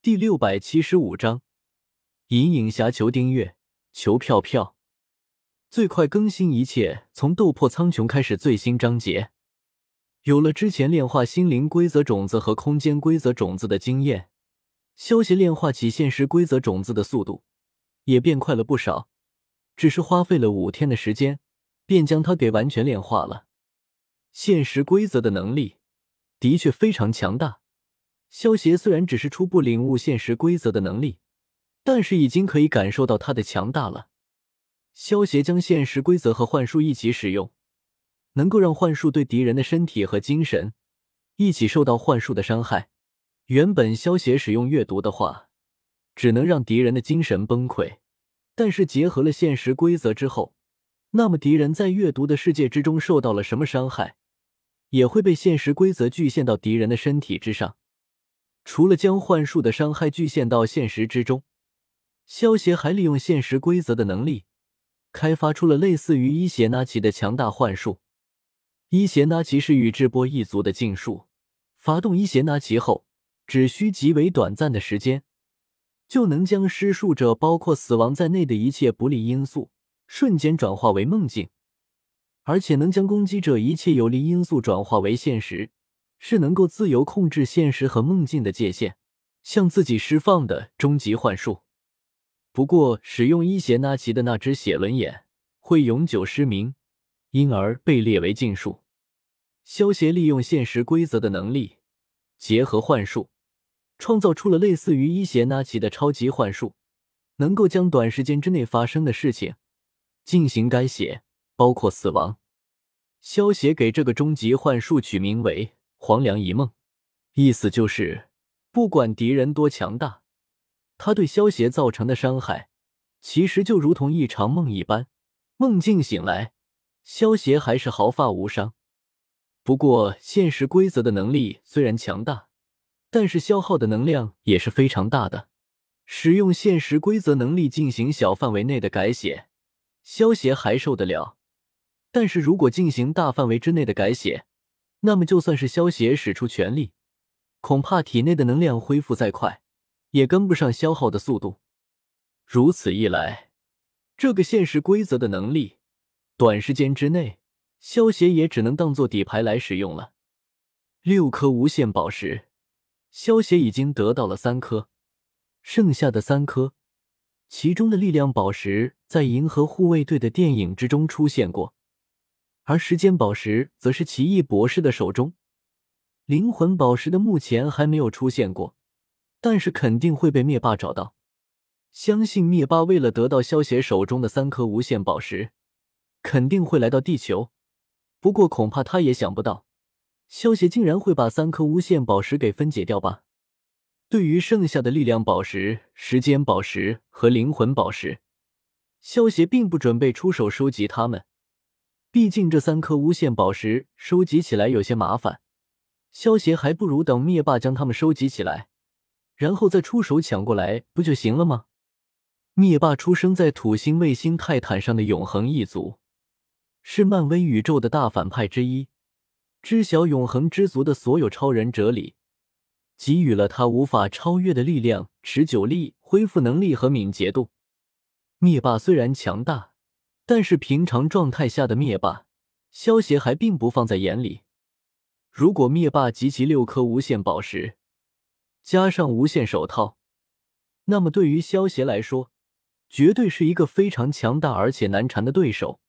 第六百七十五章，银影侠求订阅，求票票，最快更新一切从斗破苍穹开始最新章节。有了之前炼化心灵规则种子和空间规则种子的经验，萧协炼化起现实规则种子的速度也变快了不少，只是花费了五天的时间，便将它给完全炼化了。现实规则的能力的确非常强大。萧协虽然只是初步领悟现实规则的能力，但是已经可以感受到它的强大了。萧协将现实规则和幻术一起使用，能够让幻术对敌人的身体和精神一起受到幻术的伤害。原本萧协使用阅读的话，只能让敌人的精神崩溃，但是结合了现实规则之后，那么敌人在阅读的世界之中受到了什么伤害，也会被现实规则局限到敌人的身体之上。除了将幻术的伤害具现到现实之中，萧协还利用现实规则的能力，开发出了类似于伊邪那岐的强大幻术。伊邪那岐是宇智波一族的禁术，发动伊邪那岐后，只需极为短暂的时间，就能将施术者包括死亡在内的一切不利因素瞬间转化为梦境，而且能将攻击者一切有利因素转化为现实。是能够自由控制现实和梦境的界限，向自己释放的终极幻术。不过，使用伊邪那岐的那只血轮眼会永久失明，因而被列为禁术。萧协利用现实规则的能力，结合幻术，创造出了类似于伊邪那岐的超级幻术，能够将短时间之内发生的事情进行改写，包括死亡。萧协给这个终极幻术取名为。黄粱一梦，意思就是，不管敌人多强大，他对萧协造成的伤害，其实就如同一场梦一般。梦境醒来，萧协还是毫发无伤。不过，现实规则的能力虽然强大，但是消耗的能量也是非常大的。使用现实规则能力进行小范围内的改写，萧协还受得了。但是如果进行大范围之内的改写，那么，就算是萧协使出全力，恐怕体内的能量恢复再快，也跟不上消耗的速度。如此一来，这个现实规则的能力，短时间之内，萧协也只能当做底牌来使用了。六颗无限宝石，萧协已经得到了三颗，剩下的三颗，其中的力量宝石在《银河护卫队》的电影之中出现过。而时间宝石则是奇异博士的手中，灵魂宝石的目前还没有出现过，但是肯定会被灭霸找到。相信灭霸为了得到萧协手中的三颗无限宝石，肯定会来到地球。不过恐怕他也想不到，萧协竟然会把三颗无限宝石给分解掉吧。对于剩下的力量宝石、时间宝石和灵魂宝石，萧协并不准备出手收集它们。毕竟这三颗无限宝石收集起来有些麻烦，萧协还不如等灭霸将它们收集起来，然后再出手抢过来不就行了吗？灭霸出生在土星卫星泰坦上的永恒一族，是漫威宇宙的大反派之一，知晓永恒之族的所有超人哲理，给予了他无法超越的力量、持久力、恢复能力和敏捷度。灭霸虽然强大。但是平常状态下的灭霸，萧协还并不放在眼里。如果灭霸集齐六颗无限宝石，加上无限手套，那么对于萧协来说，绝对是一个非常强大而且难缠的对手。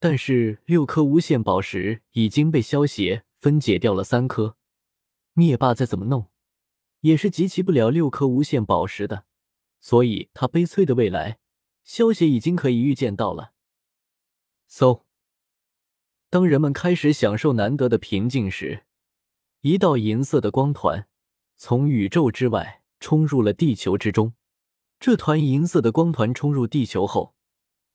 但是六颗无限宝石已经被萧协分解掉了三颗，灭霸再怎么弄，也是集齐不了六颗无限宝石的。所以，他悲催的未来，萧协已经可以预见到了。嗖！当人们开始享受难得的平静时，一道银色的光团从宇宙之外冲入了地球之中。这团银色的光团冲入地球后，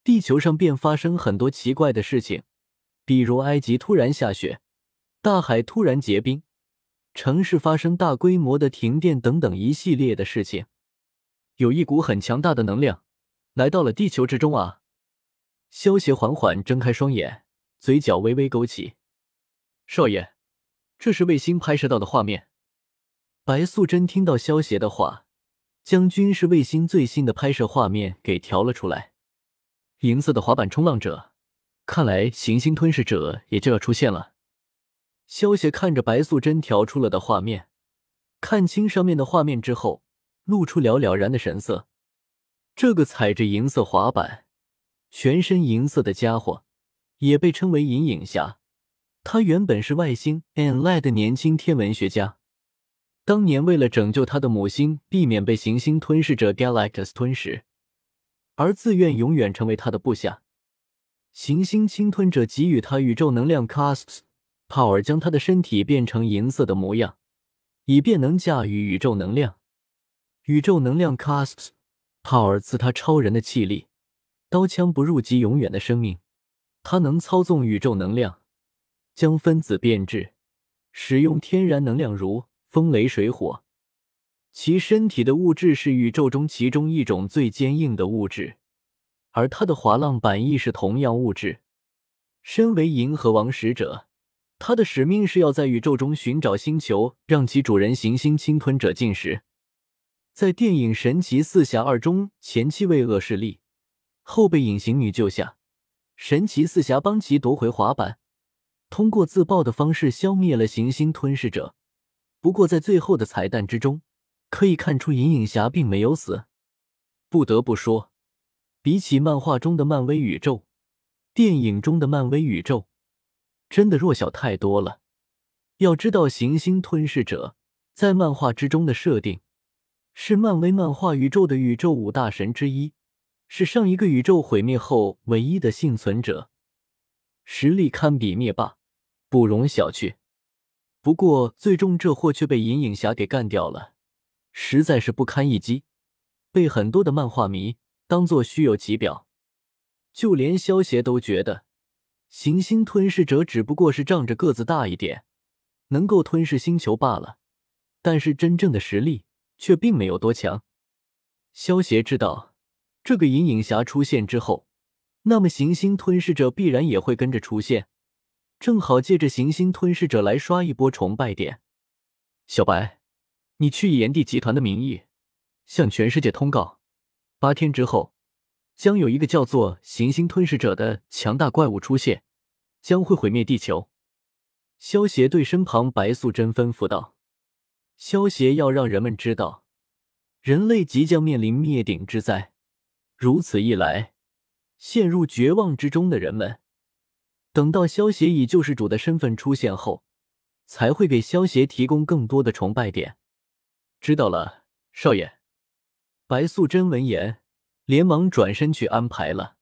地球上便发生很多奇怪的事情，比如埃及突然下雪，大海突然结冰，城市发生大规模的停电等等一系列的事情。有一股很强大的能量来到了地球之中啊！萧协缓缓睁开双眼，嘴角微微勾起。少爷，这是卫星拍摄到的画面。白素贞听到萧协的话，将军是卫星最新的拍摄画面给调了出来。银色的滑板冲浪者，看来行星吞噬者也就要出现了。萧协看着白素贞调出了的画面，看清上面的画面之后，露出了了然的神色。这个踩着银色滑板、全身银色的家伙，也被称为银影侠。他原本是外星 Anli 的年轻天文学家，当年为了拯救他的母星，避免被行星吞噬者 Galactus 吞噬。而自愿永远成为他的部下，行星侵吞者给予他宇宙能量 Cusps Power，将他的身体变成银色的模样，以便能驾驭宇宙能量。宇宙能量 Cusps Power 赐他超人的气力，刀枪不入及永远的生命。他能操纵宇宙能量，将分子变质，使用天然能量如风、雷、水、火。其身体的物质是宇宙中其中一种最坚硬的物质，而他的滑浪板亦是同样物质。身为银河王使者，他的使命是要在宇宙中寻找星球，让其主人行星侵吞者进食。在电影《神奇四侠二》中，前期为恶势力，后被隐形女救下，神奇四侠帮其夺回滑板，通过自爆的方式消灭了行星吞噬者。不过在最后的彩蛋之中。可以看出，银影侠并没有死。不得不说，比起漫画中的漫威宇宙，电影中的漫威宇宙真的弱小太多了。要知道，行星吞噬者在漫画之中的设定是漫威漫画宇宙的宇宙五大神之一，是上一个宇宙毁灭后唯一的幸存者，实力堪比灭霸，不容小觑。不过，最终这货却被银影侠给干掉了。实在是不堪一击，被很多的漫画迷当做虚有其表。就连萧协都觉得，行星吞噬者只不过是仗着个子大一点，能够吞噬星球罢了。但是真正的实力却并没有多强。萧协知道，这个银影侠出现之后，那么行星吞噬者必然也会跟着出现，正好借着行星吞噬者来刷一波崇拜点。小白。你去以炎帝集团的名义向全世界通告，八天之后将有一个叫做行星吞噬者的强大怪物出现，将会毁灭地球。萧协对身旁白素贞吩咐道：“萧协要让人们知道，人类即将面临灭顶之灾。如此一来，陷入绝望之中的人们，等到萧协以救世主的身份出现后，才会给萧协提供更多的崇拜点。”知道了，少爷。白素贞闻言，连忙转身去安排了。